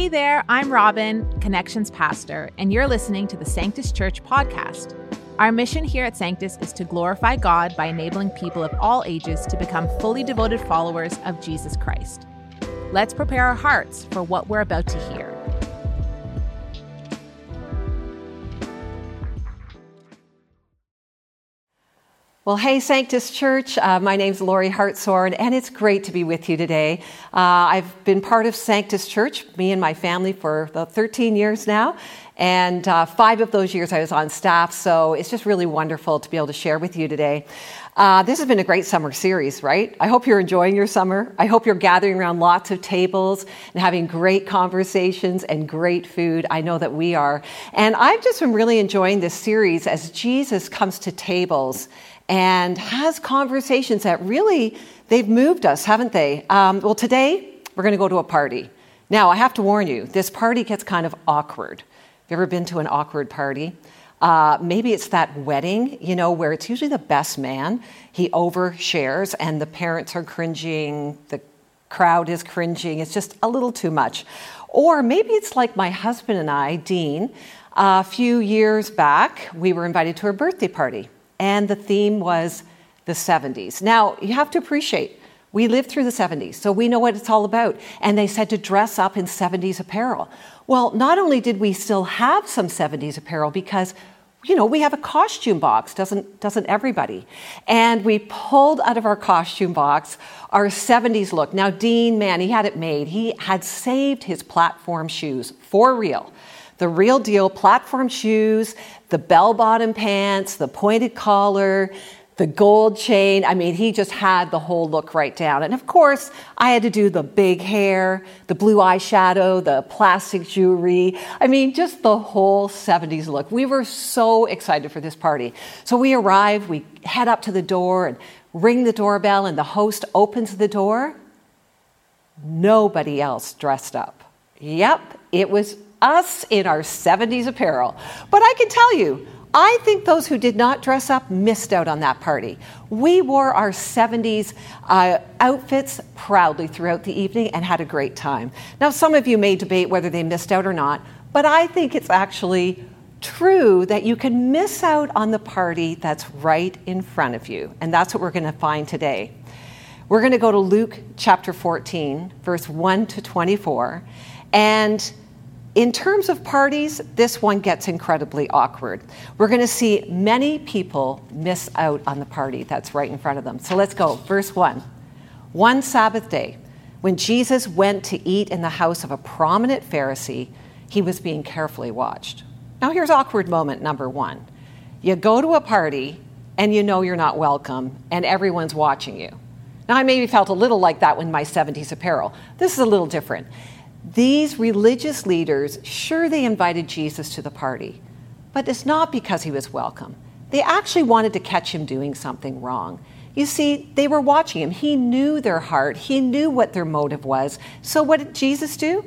Hey there, I'm Robin, Connections Pastor, and you're listening to the Sanctus Church podcast. Our mission here at Sanctus is to glorify God by enabling people of all ages to become fully devoted followers of Jesus Christ. Let's prepare our hearts for what we're about to hear. Well, hey, Sanctus Church. Uh, my name's Lori Hartshorn, and it's great to be with you today. Uh, I've been part of Sanctus Church, me and my family, for about 13 years now, and uh, five of those years I was on staff, so it's just really wonderful to be able to share with you today. Uh, this has been a great summer series, right? I hope you're enjoying your summer. I hope you're gathering around lots of tables and having great conversations and great food. I know that we are. And I've just been really enjoying this series as Jesus comes to tables and has conversations that really they've moved us, haven't they? Um, well, today we're going to go to a party. Now, I have to warn you, this party gets kind of awkward. Have you ever been to an awkward party? Uh, maybe it's that wedding, you know, where it's usually the best man. He overshares and the parents are cringing, the crowd is cringing. It's just a little too much. Or maybe it's like my husband and I, Dean, a few years back, we were invited to a birthday party and the theme was the 70s. Now, you have to appreciate, we lived through the 70s, so we know what it's all about. And they said to dress up in 70s apparel. Well, not only did we still have some 70s apparel because you know, we have a costume box, doesn't, doesn't everybody? And we pulled out of our costume box our 70s look. Now, Dean, man, he had it made. He had saved his platform shoes for real the real deal platform shoes, the bell bottom pants, the pointed collar, the gold chain. I mean, he just had the whole look right down. And of course, I had to do the big hair, the blue eyeshadow, the plastic jewelry. I mean, just the whole 70s look. We were so excited for this party. So we arrive, we head up to the door and ring the doorbell, and the host opens the door. Nobody else dressed up. Yep, it was us in our 70s apparel. But I can tell you, I think those who did not dress up missed out on that party. We wore our 70s uh, outfits proudly throughout the evening and had a great time. Now, some of you may debate whether they missed out or not, but I think it's actually true that you can miss out on the party that's right in front of you. And that's what we're going to find today. We're going to go to Luke chapter 14, verse 1 to 24. And in terms of parties, this one gets incredibly awkward. We're going to see many people miss out on the party that's right in front of them. So let's go. Verse 1. One Sabbath day, when Jesus went to eat in the house of a prominent Pharisee, he was being carefully watched. Now, here's awkward moment number one. You go to a party and you know you're not welcome, and everyone's watching you. Now, I maybe felt a little like that when my 70s apparel. This is a little different. These religious leaders, sure, they invited Jesus to the party, but it's not because he was welcome. They actually wanted to catch him doing something wrong. You see, they were watching him. He knew their heart, he knew what their motive was. So, what did Jesus do?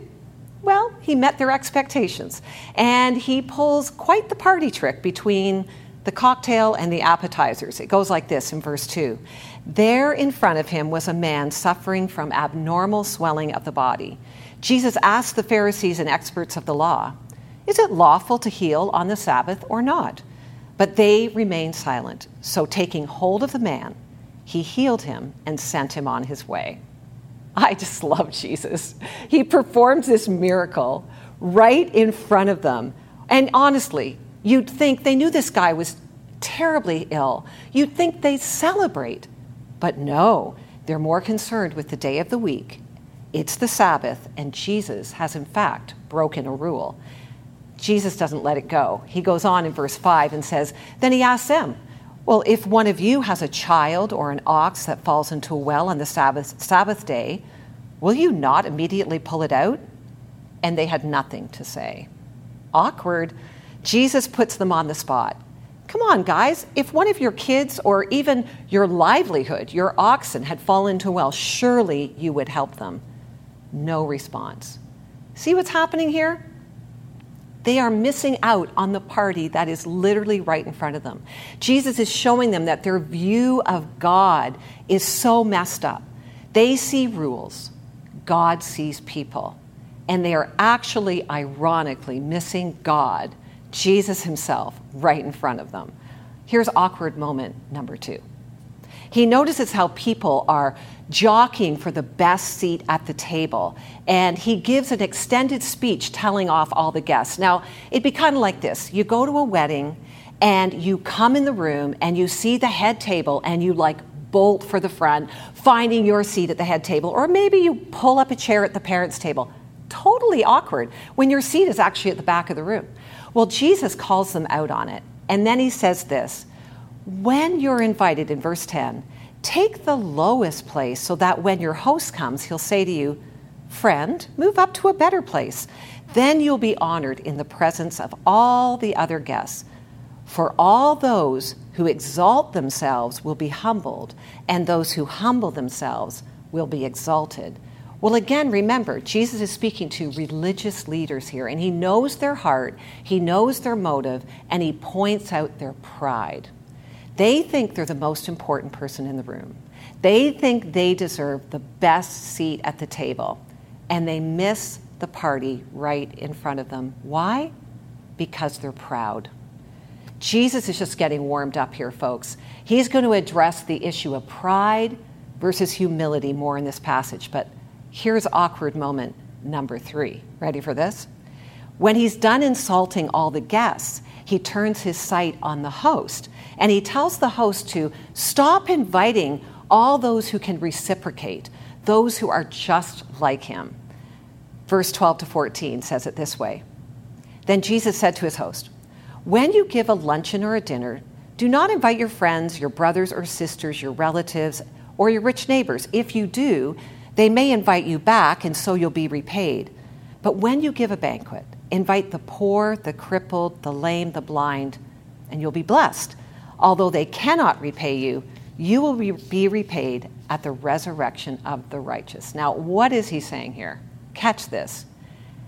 Well, he met their expectations. And he pulls quite the party trick between the cocktail and the appetizers. It goes like this in verse 2. There in front of him was a man suffering from abnormal swelling of the body. Jesus asked the Pharisees and experts of the law, Is it lawful to heal on the Sabbath or not? But they remained silent. So, taking hold of the man, he healed him and sent him on his way. I just love Jesus. He performs this miracle right in front of them. And honestly, you'd think they knew this guy was terribly ill. You'd think they'd celebrate. But no, they're more concerned with the day of the week it's the Sabbath, and Jesus has, in fact, broken a rule. Jesus doesn't let it go. He goes on in verse 5 and says, Then he asks them, Well, if one of you has a child or an ox that falls into a well on the Sabbath, Sabbath day, will you not immediately pull it out? And they had nothing to say. Awkward. Jesus puts them on the spot. Come on, guys. If one of your kids or even your livelihood, your oxen, had fallen into a well, surely you would help them no response. See what's happening here? They are missing out on the party that is literally right in front of them. Jesus is showing them that their view of God is so messed up. They see rules, God sees people. and they are actually, ironically, missing God, Jesus Himself, right in front of them. Here's awkward moment number two. He notices how people are jockeying for the best seat at the table, and he gives an extended speech telling off all the guests. Now, it'd be kind of like this you go to a wedding, and you come in the room, and you see the head table, and you like bolt for the front, finding your seat at the head table, or maybe you pull up a chair at the parents' table. Totally awkward when your seat is actually at the back of the room. Well, Jesus calls them out on it. And then he says this When you're invited, in verse 10, take the lowest place so that when your host comes, he'll say to you, Friend, move up to a better place. Then you'll be honored in the presence of all the other guests. For all those who exalt themselves will be humbled, and those who humble themselves will be exalted. Well, again, remember, Jesus is speaking to religious leaders here, and he knows their heart, he knows their motive, and he points out their pride. They think they're the most important person in the room. They think they deserve the best seat at the table, and they miss the party right in front of them. Why? Because they're proud. Jesus is just getting warmed up here, folks. He's going to address the issue of pride versus humility more in this passage, but Here's awkward moment number three. Ready for this? When he's done insulting all the guests, he turns his sight on the host and he tells the host to stop inviting all those who can reciprocate, those who are just like him. Verse 12 to 14 says it this way Then Jesus said to his host, When you give a luncheon or a dinner, do not invite your friends, your brothers or sisters, your relatives, or your rich neighbors. If you do, they may invite you back, and so you'll be repaid. But when you give a banquet, invite the poor, the crippled, the lame, the blind, and you'll be blessed. Although they cannot repay you, you will be repaid at the resurrection of the righteous. Now, what is he saying here? Catch this.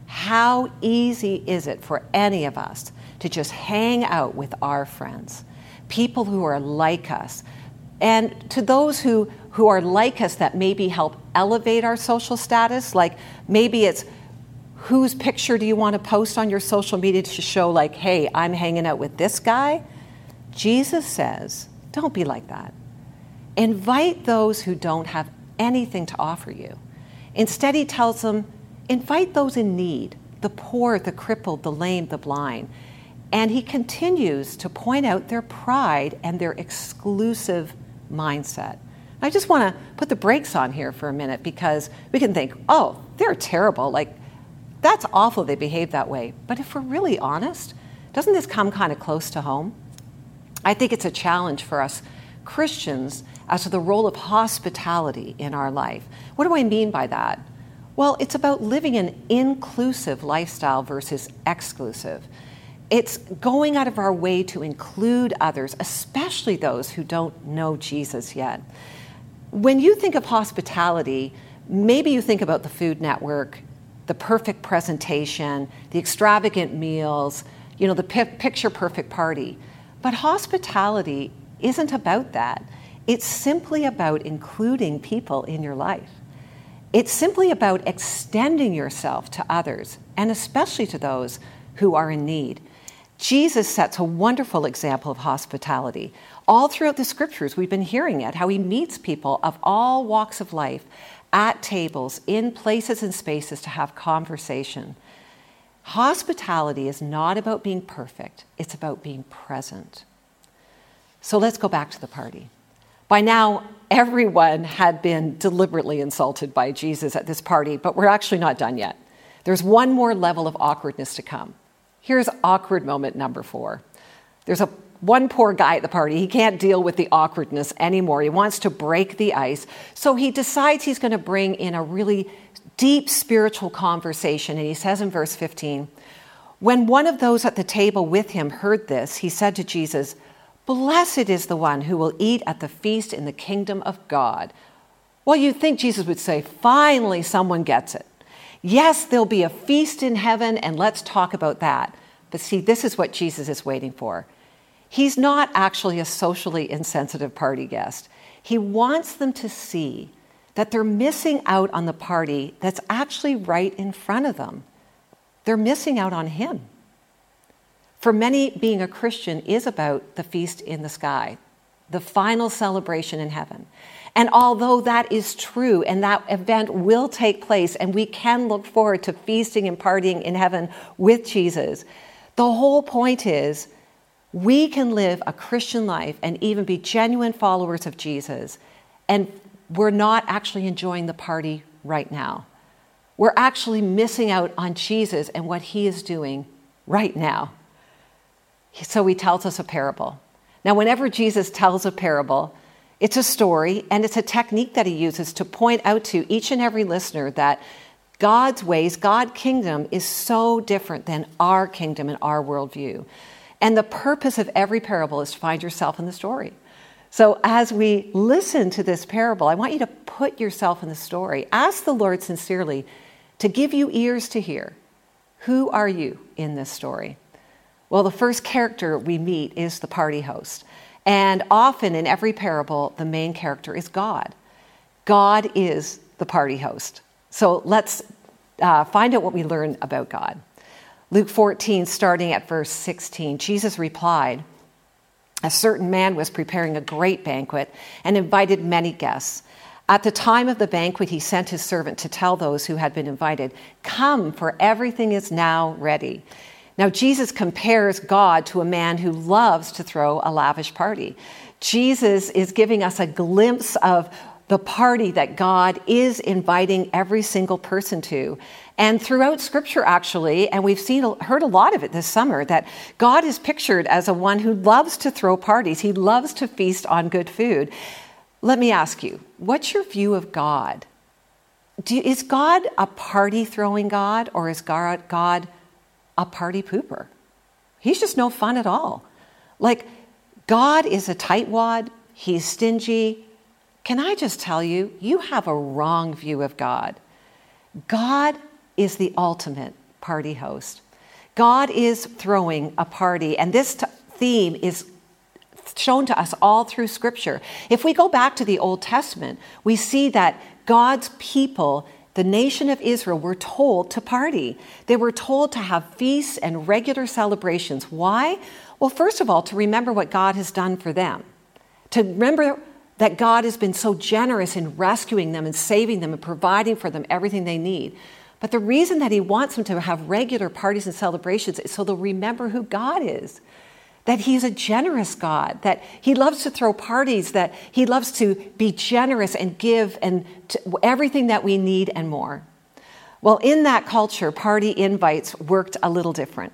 How easy is it for any of us to just hang out with our friends, people who are like us, and to those who, who are like us that maybe help elevate our social status, like maybe it's whose picture do you want to post on your social media to show, like, hey, I'm hanging out with this guy? Jesus says, don't be like that. Invite those who don't have anything to offer you. Instead, he tells them, invite those in need the poor, the crippled, the lame, the blind. And he continues to point out their pride and their exclusive mindset. I just want to put the brakes on here for a minute because we can think, oh, they're terrible. Like, that's awful they behave that way. But if we're really honest, doesn't this come kind of close to home? I think it's a challenge for us Christians as to the role of hospitality in our life. What do I mean by that? Well, it's about living an inclusive lifestyle versus exclusive. It's going out of our way to include others, especially those who don't know Jesus yet. When you think of hospitality, maybe you think about the Food Network, the perfect presentation, the extravagant meals, you know, the picture perfect party. But hospitality isn't about that. It's simply about including people in your life. It's simply about extending yourself to others, and especially to those who are in need. Jesus sets a wonderful example of hospitality. All throughout the scriptures, we've been hearing it how he meets people of all walks of life at tables, in places and spaces to have conversation. Hospitality is not about being perfect, it's about being present. So let's go back to the party. By now, everyone had been deliberately insulted by Jesus at this party, but we're actually not done yet. There's one more level of awkwardness to come. Here's awkward moment number four. There's a one poor guy at the party. He can't deal with the awkwardness anymore. He wants to break the ice. So he decides he's going to bring in a really deep spiritual conversation. And he says in verse 15, When one of those at the table with him heard this, he said to Jesus, Blessed is the one who will eat at the feast in the kingdom of God. Well, you'd think Jesus would say, Finally, someone gets it. Yes, there'll be a feast in heaven, and let's talk about that. But see, this is what Jesus is waiting for. He's not actually a socially insensitive party guest. He wants them to see that they're missing out on the party that's actually right in front of them. They're missing out on Him. For many, being a Christian is about the feast in the sky, the final celebration in heaven. And although that is true and that event will take place and we can look forward to feasting and partying in heaven with Jesus, the whole point is we can live a Christian life and even be genuine followers of Jesus, and we're not actually enjoying the party right now. We're actually missing out on Jesus and what he is doing right now. So he tells us a parable. Now, whenever Jesus tells a parable, it's a story and it's a technique that he uses to point out to each and every listener that God's ways, God's kingdom is so different than our kingdom and our worldview. And the purpose of every parable is to find yourself in the story. So, as we listen to this parable, I want you to put yourself in the story. Ask the Lord sincerely to give you ears to hear. Who are you in this story? Well, the first character we meet is the party host. And often in every parable, the main character is God. God is the party host. So let's uh, find out what we learn about God. Luke 14, starting at verse 16, Jesus replied, A certain man was preparing a great banquet and invited many guests. At the time of the banquet, he sent his servant to tell those who had been invited, Come, for everything is now ready. Now, Jesus compares God to a man who loves to throw a lavish party. Jesus is giving us a glimpse of the party that God is inviting every single person to. And throughout scripture, actually, and we've seen, heard a lot of it this summer, that God is pictured as a one who loves to throw parties. He loves to feast on good food. Let me ask you, what's your view of God? You, is God a party throwing God, or is God, God a party pooper. He's just no fun at all. Like, God is a tightwad, he's stingy. Can I just tell you, you have a wrong view of God. God is the ultimate party host. God is throwing a party, and this t- theme is shown to us all through Scripture. If we go back to the Old Testament, we see that God's people the nation of Israel were told to party. They were told to have feasts and regular celebrations. Why? Well, first of all, to remember what God has done for them, to remember that God has been so generous in rescuing them and saving them and providing for them everything they need. But the reason that He wants them to have regular parties and celebrations is so they'll remember who God is that he's a generous God, that he loves to throw parties, that he loves to be generous and give and everything that we need and more. Well, in that culture, party invites worked a little different.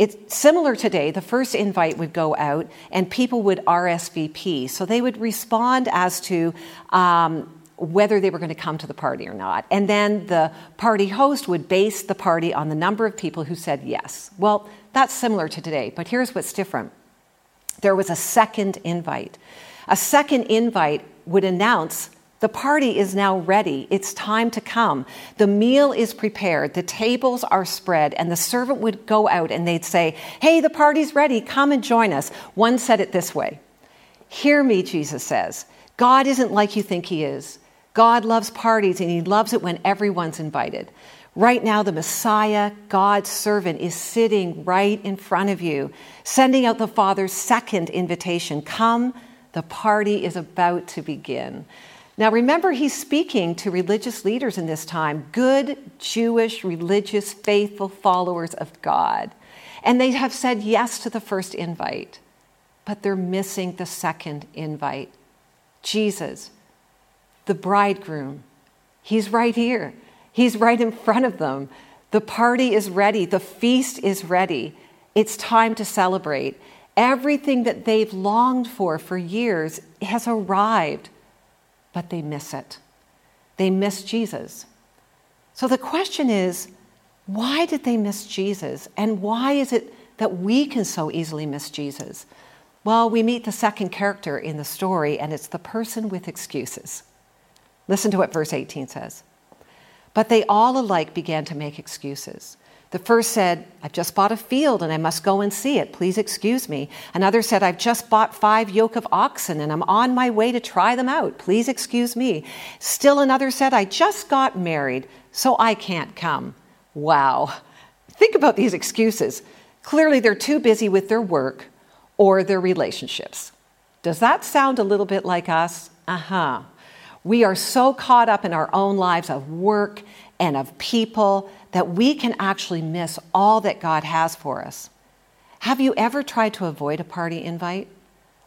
It's similar today. The first invite would go out and people would RSVP. So they would respond as to um, whether they were going to come to the party or not. And then the party host would base the party on the number of people who said yes. Well, that's similar to today, but here's what's different there was a second invite. A second invite would announce the party is now ready. It's time to come. The meal is prepared. The tables are spread. And the servant would go out and they'd say, Hey, the party's ready. Come and join us. One said it this way Hear me, Jesus says. God isn't like you think he is. God loves parties and he loves it when everyone's invited. Right now, the Messiah, God's servant, is sitting right in front of you, sending out the Father's second invitation Come, the party is about to begin. Now, remember, he's speaking to religious leaders in this time, good Jewish, religious, faithful followers of God. And they have said yes to the first invite, but they're missing the second invite. Jesus, the bridegroom, he's right here. He's right in front of them. The party is ready, the feast is ready. It's time to celebrate. Everything that they've longed for for years has arrived, but they miss it. They miss Jesus. So the question is why did they miss Jesus? And why is it that we can so easily miss Jesus? Well, we meet the second character in the story, and it's the person with excuses. Listen to what verse 18 says. But they all alike began to make excuses. The first said, I've just bought a field and I must go and see it. Please excuse me. Another said, I've just bought five yoke of oxen and I'm on my way to try them out. Please excuse me. Still another said, I just got married, so I can't come. Wow. Think about these excuses. Clearly, they're too busy with their work or their relationships. Does that sound a little bit like us? Uh huh. We are so caught up in our own lives of work and of people that we can actually miss all that God has for us. Have you ever tried to avoid a party invite?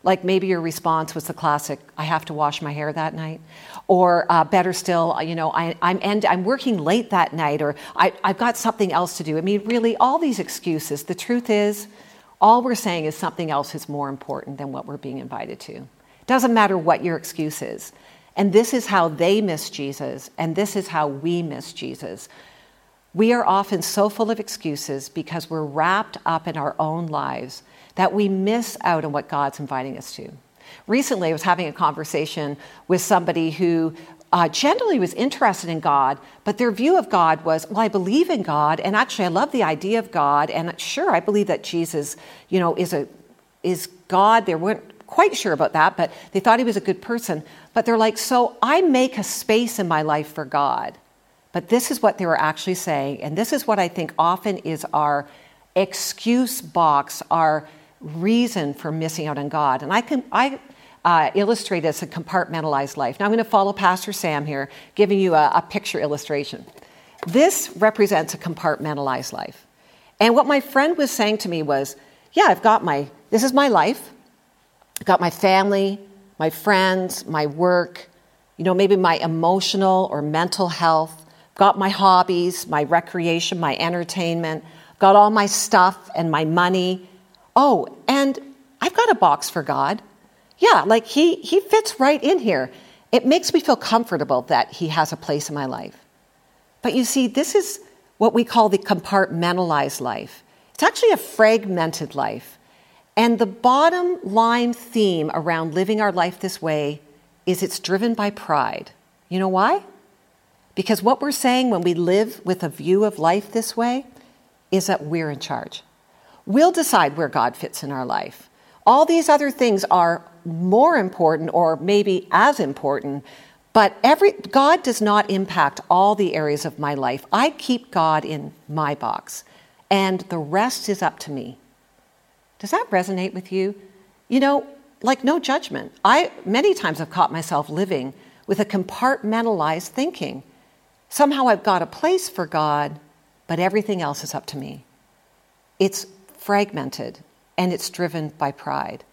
Like maybe your response was the classic, I have to wash my hair that night. Or uh, better still, you know, I, am end, I'm working late that night, or I, I've got something else to do. I mean, really, all these excuses. The truth is, all we're saying is something else is more important than what we're being invited to. It doesn't matter what your excuse is. And this is how they miss Jesus, and this is how we miss Jesus. We are often so full of excuses because we're wrapped up in our own lives that we miss out on what God's inviting us to. Recently, I was having a conversation with somebody who uh, generally was interested in God, but their view of God was, well, I believe in God, and actually, I love the idea of God, and sure, I believe that Jesus, you know, is a is God. They weren't quite sure about that, but they thought he was a good person. But they're like, so I make a space in my life for God. But this is what they were actually saying, and this is what I think often is our excuse box, our reason for missing out on God. And I can I uh, illustrate this a compartmentalized life. Now I'm going to follow Pastor Sam here, giving you a, a picture illustration. This represents a compartmentalized life. And what my friend was saying to me was, yeah, I've got my this is my life. I've got my family, my friends, my work, you know, maybe my emotional or mental health got my hobbies, my recreation, my entertainment, got all my stuff and my money. Oh, and I've got a box for God. Yeah, like he, he fits right in here. It makes me feel comfortable that he has a place in my life. But you see, this is what we call the compartmentalized life. It's actually a fragmented life. And the bottom line theme around living our life this way is it's driven by pride. You know why? Because what we're saying when we live with a view of life this way is that we're in charge. We'll decide where God fits in our life. All these other things are more important or maybe as important, but every, God does not impact all the areas of my life. I keep God in my box, and the rest is up to me. Does that resonate with you? You know, like no judgment. I many times have caught myself living with a compartmentalized thinking. Somehow I've got a place for God, but everything else is up to me. It's fragmented and it's driven by pride.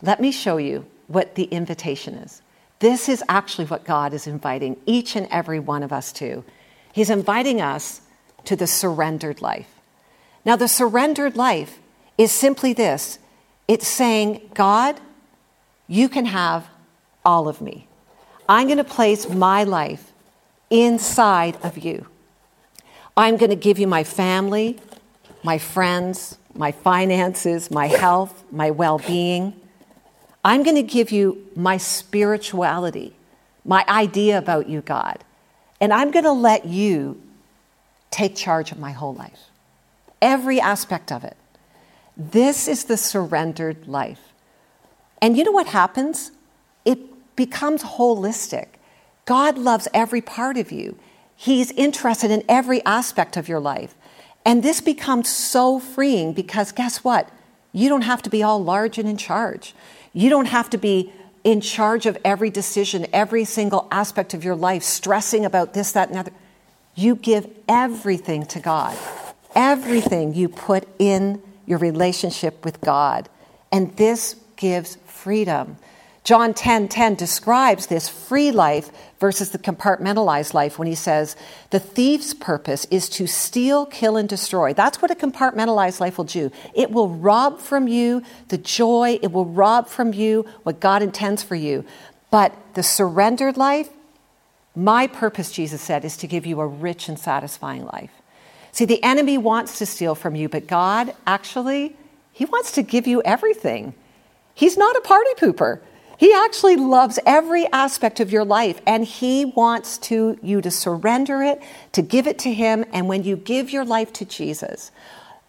Let me show you what the invitation is. This is actually what God is inviting each and every one of us to. He's inviting us to the surrendered life. Now, the surrendered life is simply this it's saying, God, you can have all of me. I'm going to place my life inside of you. I'm going to give you my family, my friends, my finances, my health, my well being. I'm going to give you my spirituality, my idea about you, God. And I'm going to let you take charge of my whole life, every aspect of it. This is the surrendered life. And you know what happens? It becomes holistic. God loves every part of you. He's interested in every aspect of your life. And this becomes so freeing because guess what? You don't have to be all large and in charge. You don't have to be in charge of every decision, every single aspect of your life, stressing about this, that, and other. You give everything to God. Everything you put in your relationship with God. And this gives freedom. John 10:10 10, 10 describes this free life versus the compartmentalized life when he says the thief's purpose is to steal, kill and destroy. That's what a compartmentalized life will do. It will rob from you the joy, it will rob from you what God intends for you. But the surrendered life, my purpose Jesus said is to give you a rich and satisfying life. See, the enemy wants to steal from you, but God actually he wants to give you everything. He's not a party pooper. He actually loves every aspect of your life and he wants to you to surrender it, to give it to him and when you give your life to Jesus,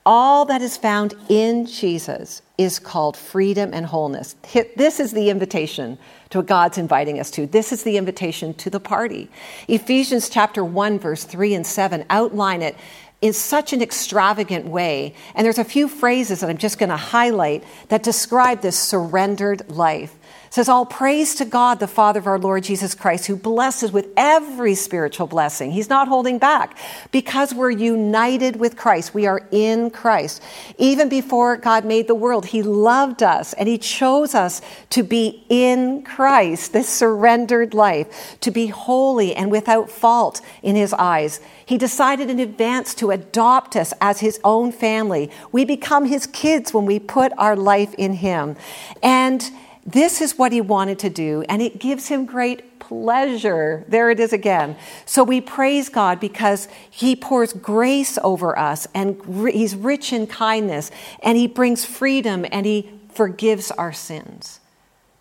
all that is found in Jesus is called freedom and wholeness. This is the invitation to what God's inviting us to. This is the invitation to the party. Ephesians chapter 1 verse 3 and 7 outline it in such an extravagant way. And there's a few phrases that I'm just going to highlight that describe this surrendered life. Says, All praise to God, the Father of our Lord Jesus Christ, who blesses with every spiritual blessing. He's not holding back because we're united with Christ. We are in Christ. Even before God made the world, He loved us and He chose us to be in Christ, this surrendered life, to be holy and without fault in His eyes. He decided in advance to adopt us as His own family. We become His kids when we put our life in Him. And this is what he wanted to do, and it gives him great pleasure. There it is again. So we praise God because he pours grace over us, and he's rich in kindness, and he brings freedom, and he forgives our sins.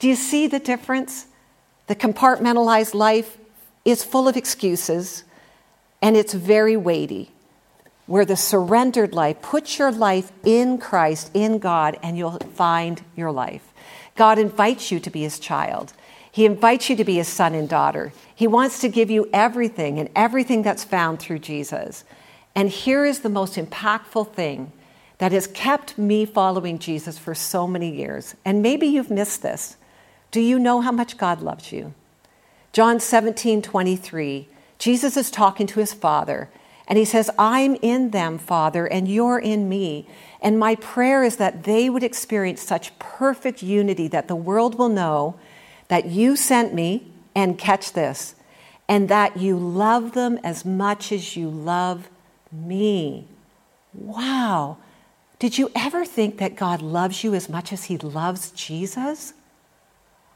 Do you see the difference? The compartmentalized life is full of excuses, and it's very weighty. Where the surrendered life, put your life in Christ, in God, and you'll find your life. God invites you to be his child. He invites you to be his son and daughter. He wants to give you everything and everything that's found through Jesus. And here is the most impactful thing that has kept me following Jesus for so many years. And maybe you've missed this. Do you know how much God loves you? John 17, 23, Jesus is talking to his Father, and he says, I'm in them, Father, and you're in me. And my prayer is that they would experience such perfect unity that the world will know that you sent me, and catch this, and that you love them as much as you love me. Wow. Did you ever think that God loves you as much as he loves Jesus?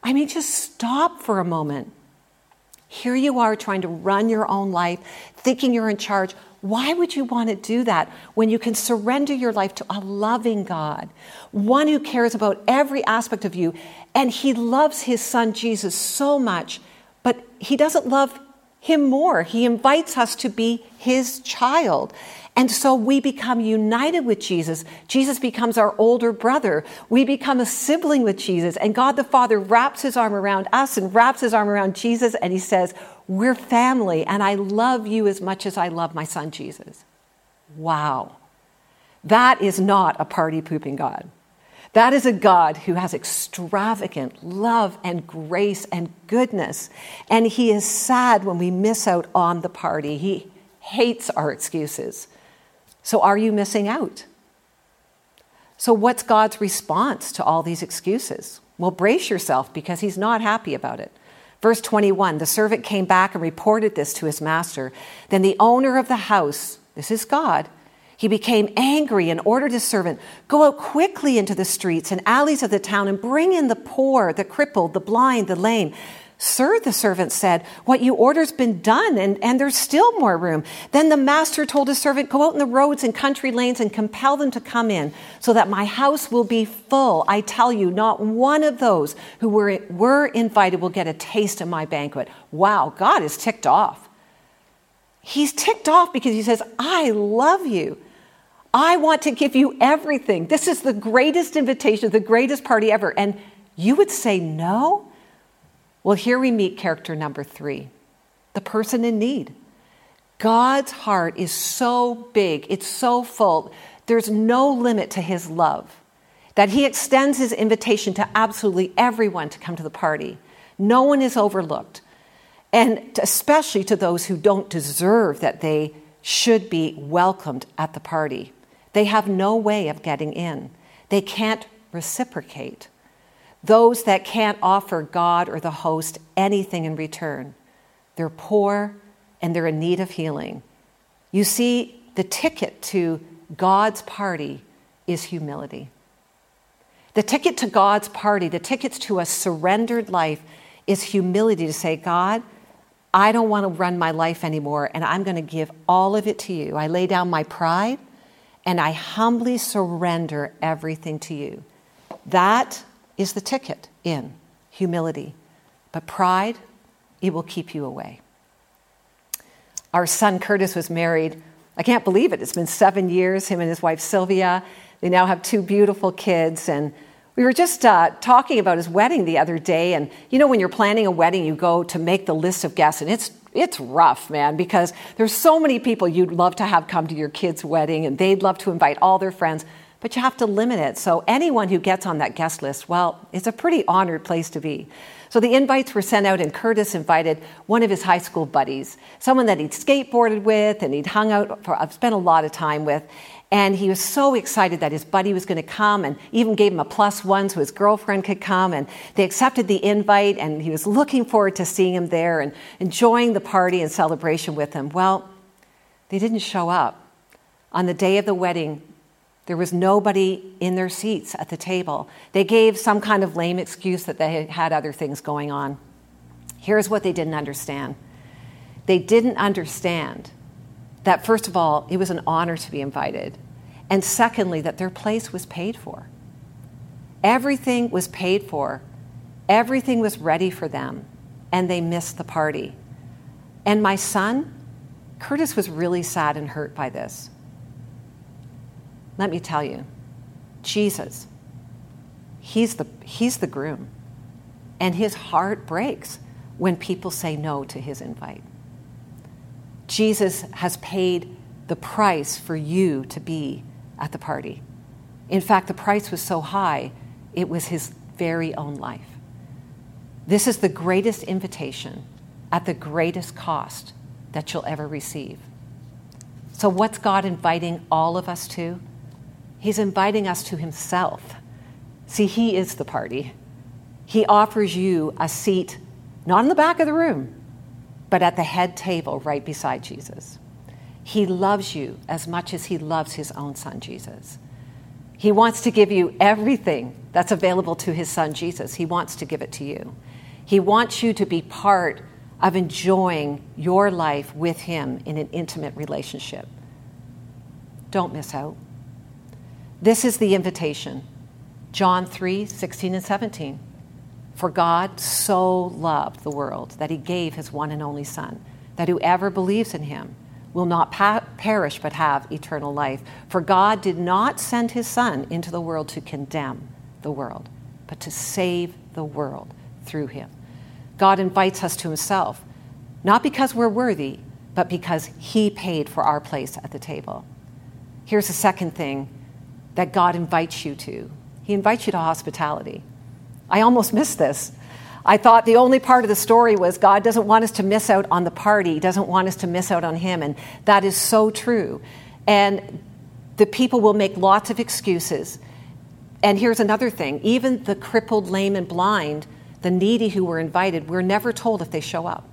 I mean, just stop for a moment. Here you are trying to run your own life, thinking you're in charge. Why would you want to do that when you can surrender your life to a loving God, one who cares about every aspect of you? And He loves His Son Jesus so much, but He doesn't love Him more. He invites us to be His child. And so we become united with Jesus. Jesus becomes our older brother. We become a sibling with Jesus. And God the Father wraps his arm around us and wraps his arm around Jesus. And he says, we're family, and I love you as much as I love my son Jesus. Wow. That is not a party pooping God. That is a God who has extravagant love and grace and goodness. And he is sad when we miss out on the party. He hates our excuses. So, are you missing out? So, what's God's response to all these excuses? Well, brace yourself because he's not happy about it. Verse 21 The servant came back and reported this to his master. Then the owner of the house, this is God, he became angry and ordered his servant, Go out quickly into the streets and alleys of the town and bring in the poor, the crippled, the blind, the lame. Sir, the servant said, what you order's been done, and, and there's still more room. Then the master told his servant, Go out in the roads and country lanes and compel them to come in, so that my house will be full. I tell you, not one of those who were, were invited will get a taste of my banquet. Wow, God is ticked off. He's ticked off because he says, I love you. I want to give you everything. This is the greatest invitation, the greatest party ever. And you would say no? Well, here we meet character number three the person in need. God's heart is so big, it's so full, there's no limit to his love that he extends his invitation to absolutely everyone to come to the party. No one is overlooked, and especially to those who don't deserve that they should be welcomed at the party. They have no way of getting in, they can't reciprocate those that can't offer God or the host anything in return. They're poor and they're in need of healing. You see, the ticket to God's party is humility. The ticket to God's party, the tickets to a surrendered life, is humility to say, God, I don't want to run my life anymore, and I'm going to give all of it to you. I lay down my pride and I humbly surrender everything to you. That is the ticket in. humility. But pride, it will keep you away. Our son Curtis was married. I can't believe it. It's been seven years, him and his wife Sylvia. They now have two beautiful kids. And we were just uh, talking about his wedding the other day. And you know, when you're planning a wedding, you go to make the list of guests, and it's it's rough, man, because there's so many people you'd love to have come to your kid's wedding, and they'd love to invite all their friends, but you have to limit it. So anyone who gets on that guest list, well, it's a pretty honored place to be. So the invites were sent out, and Curtis invited one of his high school buddies, someone that he'd skateboarded with and he'd hung out for, I've spent a lot of time with. And he was so excited that his buddy was going to come and even gave him a plus one so his girlfriend could come. And they accepted the invite, and he was looking forward to seeing him there and enjoying the party and celebration with him. Well, they didn't show up. On the day of the wedding, there was nobody in their seats at the table. They gave some kind of lame excuse that they had other things going on. Here's what they didn't understand they didn't understand that, first of all, it was an honor to be invited, and secondly, that their place was paid for. Everything was paid for, everything was ready for them, and they missed the party. And my son, Curtis, was really sad and hurt by this. Let me tell you, Jesus, he's the, he's the groom. And his heart breaks when people say no to his invite. Jesus has paid the price for you to be at the party. In fact, the price was so high, it was his very own life. This is the greatest invitation at the greatest cost that you'll ever receive. So, what's God inviting all of us to? He's inviting us to Himself. See, He is the party. He offers you a seat, not in the back of the room, but at the head table right beside Jesus. He loves you as much as He loves His own Son, Jesus. He wants to give you everything that's available to His Son, Jesus. He wants to give it to you. He wants you to be part of enjoying your life with Him in an intimate relationship. Don't miss out. This is the invitation John 3 16 and 17. For God so loved the world that he gave his one and only Son, that whoever believes in him will not pa- perish but have eternal life. For God did not send his Son into the world to condemn the world, but to save the world through him. God invites us to himself, not because we're worthy, but because he paid for our place at the table. Here's the second thing that God invites you to. He invites you to hospitality. I almost missed this. I thought the only part of the story was God doesn't want us to miss out on the party, He doesn't want us to miss out on Him, and that is so true. And the people will make lots of excuses. And here's another thing even the crippled, lame, and blind, the needy who were invited, we're never told if they show up.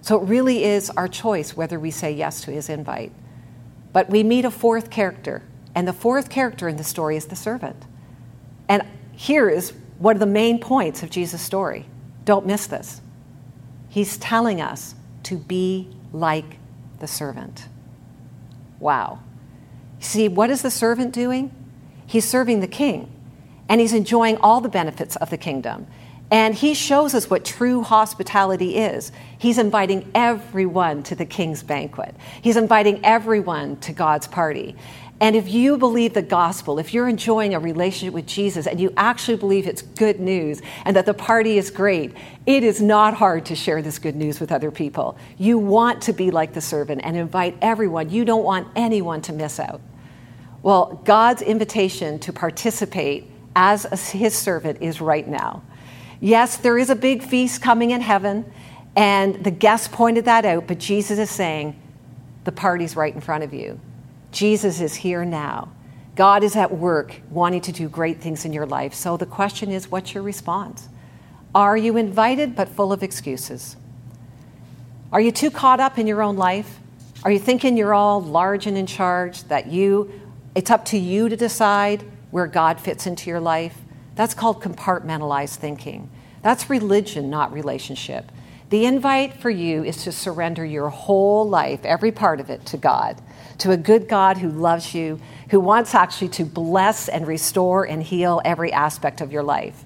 So it really is our choice whether we say yes to His invite. But we meet a fourth character and the fourth character in the story is the servant. And here is one of the main points of Jesus' story. Don't miss this. He's telling us to be like the servant. Wow. See, what is the servant doing? He's serving the king, and he's enjoying all the benefits of the kingdom. And he shows us what true hospitality is. He's inviting everyone to the king's banquet, he's inviting everyone to God's party. And if you believe the gospel, if you're enjoying a relationship with Jesus and you actually believe it's good news and that the party is great, it is not hard to share this good news with other people. You want to be like the servant and invite everyone. You don't want anyone to miss out. Well, God's invitation to participate as his servant is right now. Yes, there is a big feast coming in heaven, and the guests pointed that out, but Jesus is saying, the party's right in front of you. Jesus is here now. God is at work wanting to do great things in your life. So the question is what's your response? Are you invited but full of excuses? Are you too caught up in your own life? Are you thinking you're all large and in charge, that you, it's up to you to decide where God fits into your life? That's called compartmentalized thinking. That's religion, not relationship. The invite for you is to surrender your whole life, every part of it, to God to a good God who loves you, who wants actually to bless and restore and heal every aspect of your life.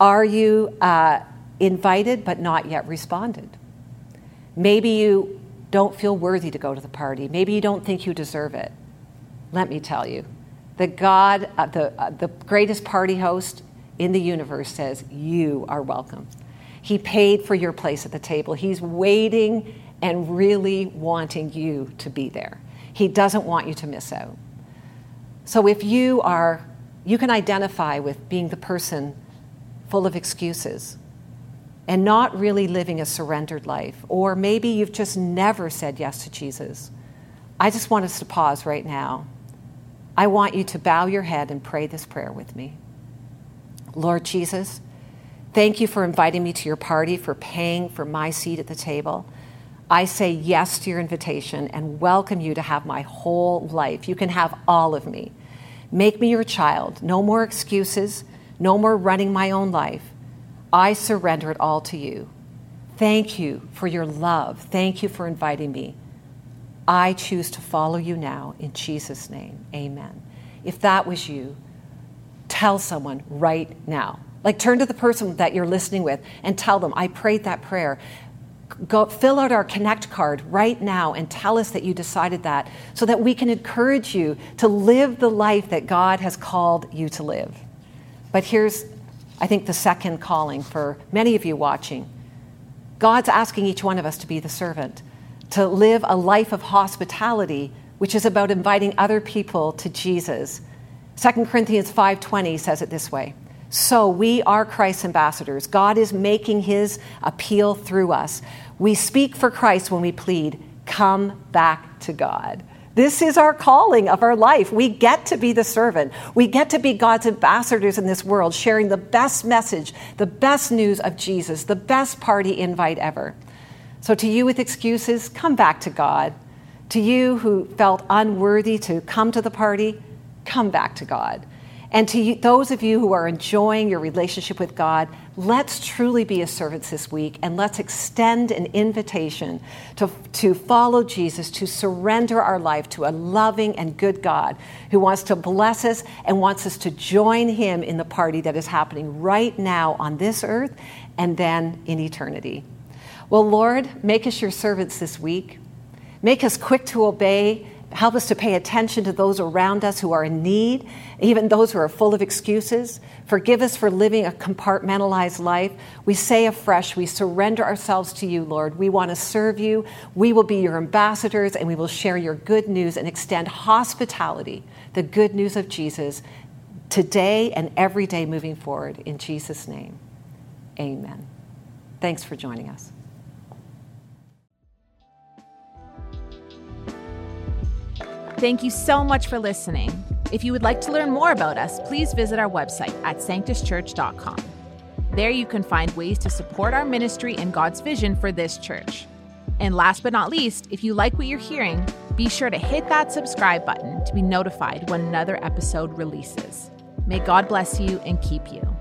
Are you uh, invited but not yet responded? Maybe you don't feel worthy to go to the party. Maybe you don't think you deserve it. Let me tell you, the God, uh, the, uh, the greatest party host in the universe says, You are welcome. He paid for your place at the table. He's waiting and really wanting you to be there. He doesn't want you to miss out. So if you are, you can identify with being the person full of excuses and not really living a surrendered life, or maybe you've just never said yes to Jesus. I just want us to pause right now. I want you to bow your head and pray this prayer with me. Lord Jesus, thank you for inviting me to your party, for paying for my seat at the table. I say yes to your invitation and welcome you to have my whole life. You can have all of me. Make me your child. No more excuses, no more running my own life. I surrender it all to you. Thank you for your love. Thank you for inviting me. I choose to follow you now in Jesus' name. Amen. If that was you, tell someone right now. Like turn to the person that you're listening with and tell them, I prayed that prayer go fill out our connect card right now and tell us that you decided that so that we can encourage you to live the life that God has called you to live. But here's I think the second calling for many of you watching. God's asking each one of us to be the servant, to live a life of hospitality which is about inviting other people to Jesus. 2 Corinthians 5:20 says it this way. So we are Christ's ambassadors. God is making his appeal through us. We speak for Christ when we plead, come back to God. This is our calling of our life. We get to be the servant. We get to be God's ambassadors in this world, sharing the best message, the best news of Jesus, the best party invite ever. So, to you with excuses, come back to God. To you who felt unworthy to come to the party, come back to God. And to you, those of you who are enjoying your relationship with God, let's truly be His servants this week and let's extend an invitation to, to follow Jesus, to surrender our life to a loving and good God who wants to bless us and wants us to join Him in the party that is happening right now on this earth and then in eternity. Well, Lord, make us your servants this week. Make us quick to obey Help us to pay attention to those around us who are in need, even those who are full of excuses. Forgive us for living a compartmentalized life. We say afresh, we surrender ourselves to you, Lord. We want to serve you. We will be your ambassadors and we will share your good news and extend hospitality, the good news of Jesus, today and every day moving forward. In Jesus' name, amen. Thanks for joining us. Thank you so much for listening. If you would like to learn more about us, please visit our website at sanctuschurch.com. There you can find ways to support our ministry and God's vision for this church. And last but not least, if you like what you're hearing, be sure to hit that subscribe button to be notified when another episode releases. May God bless you and keep you.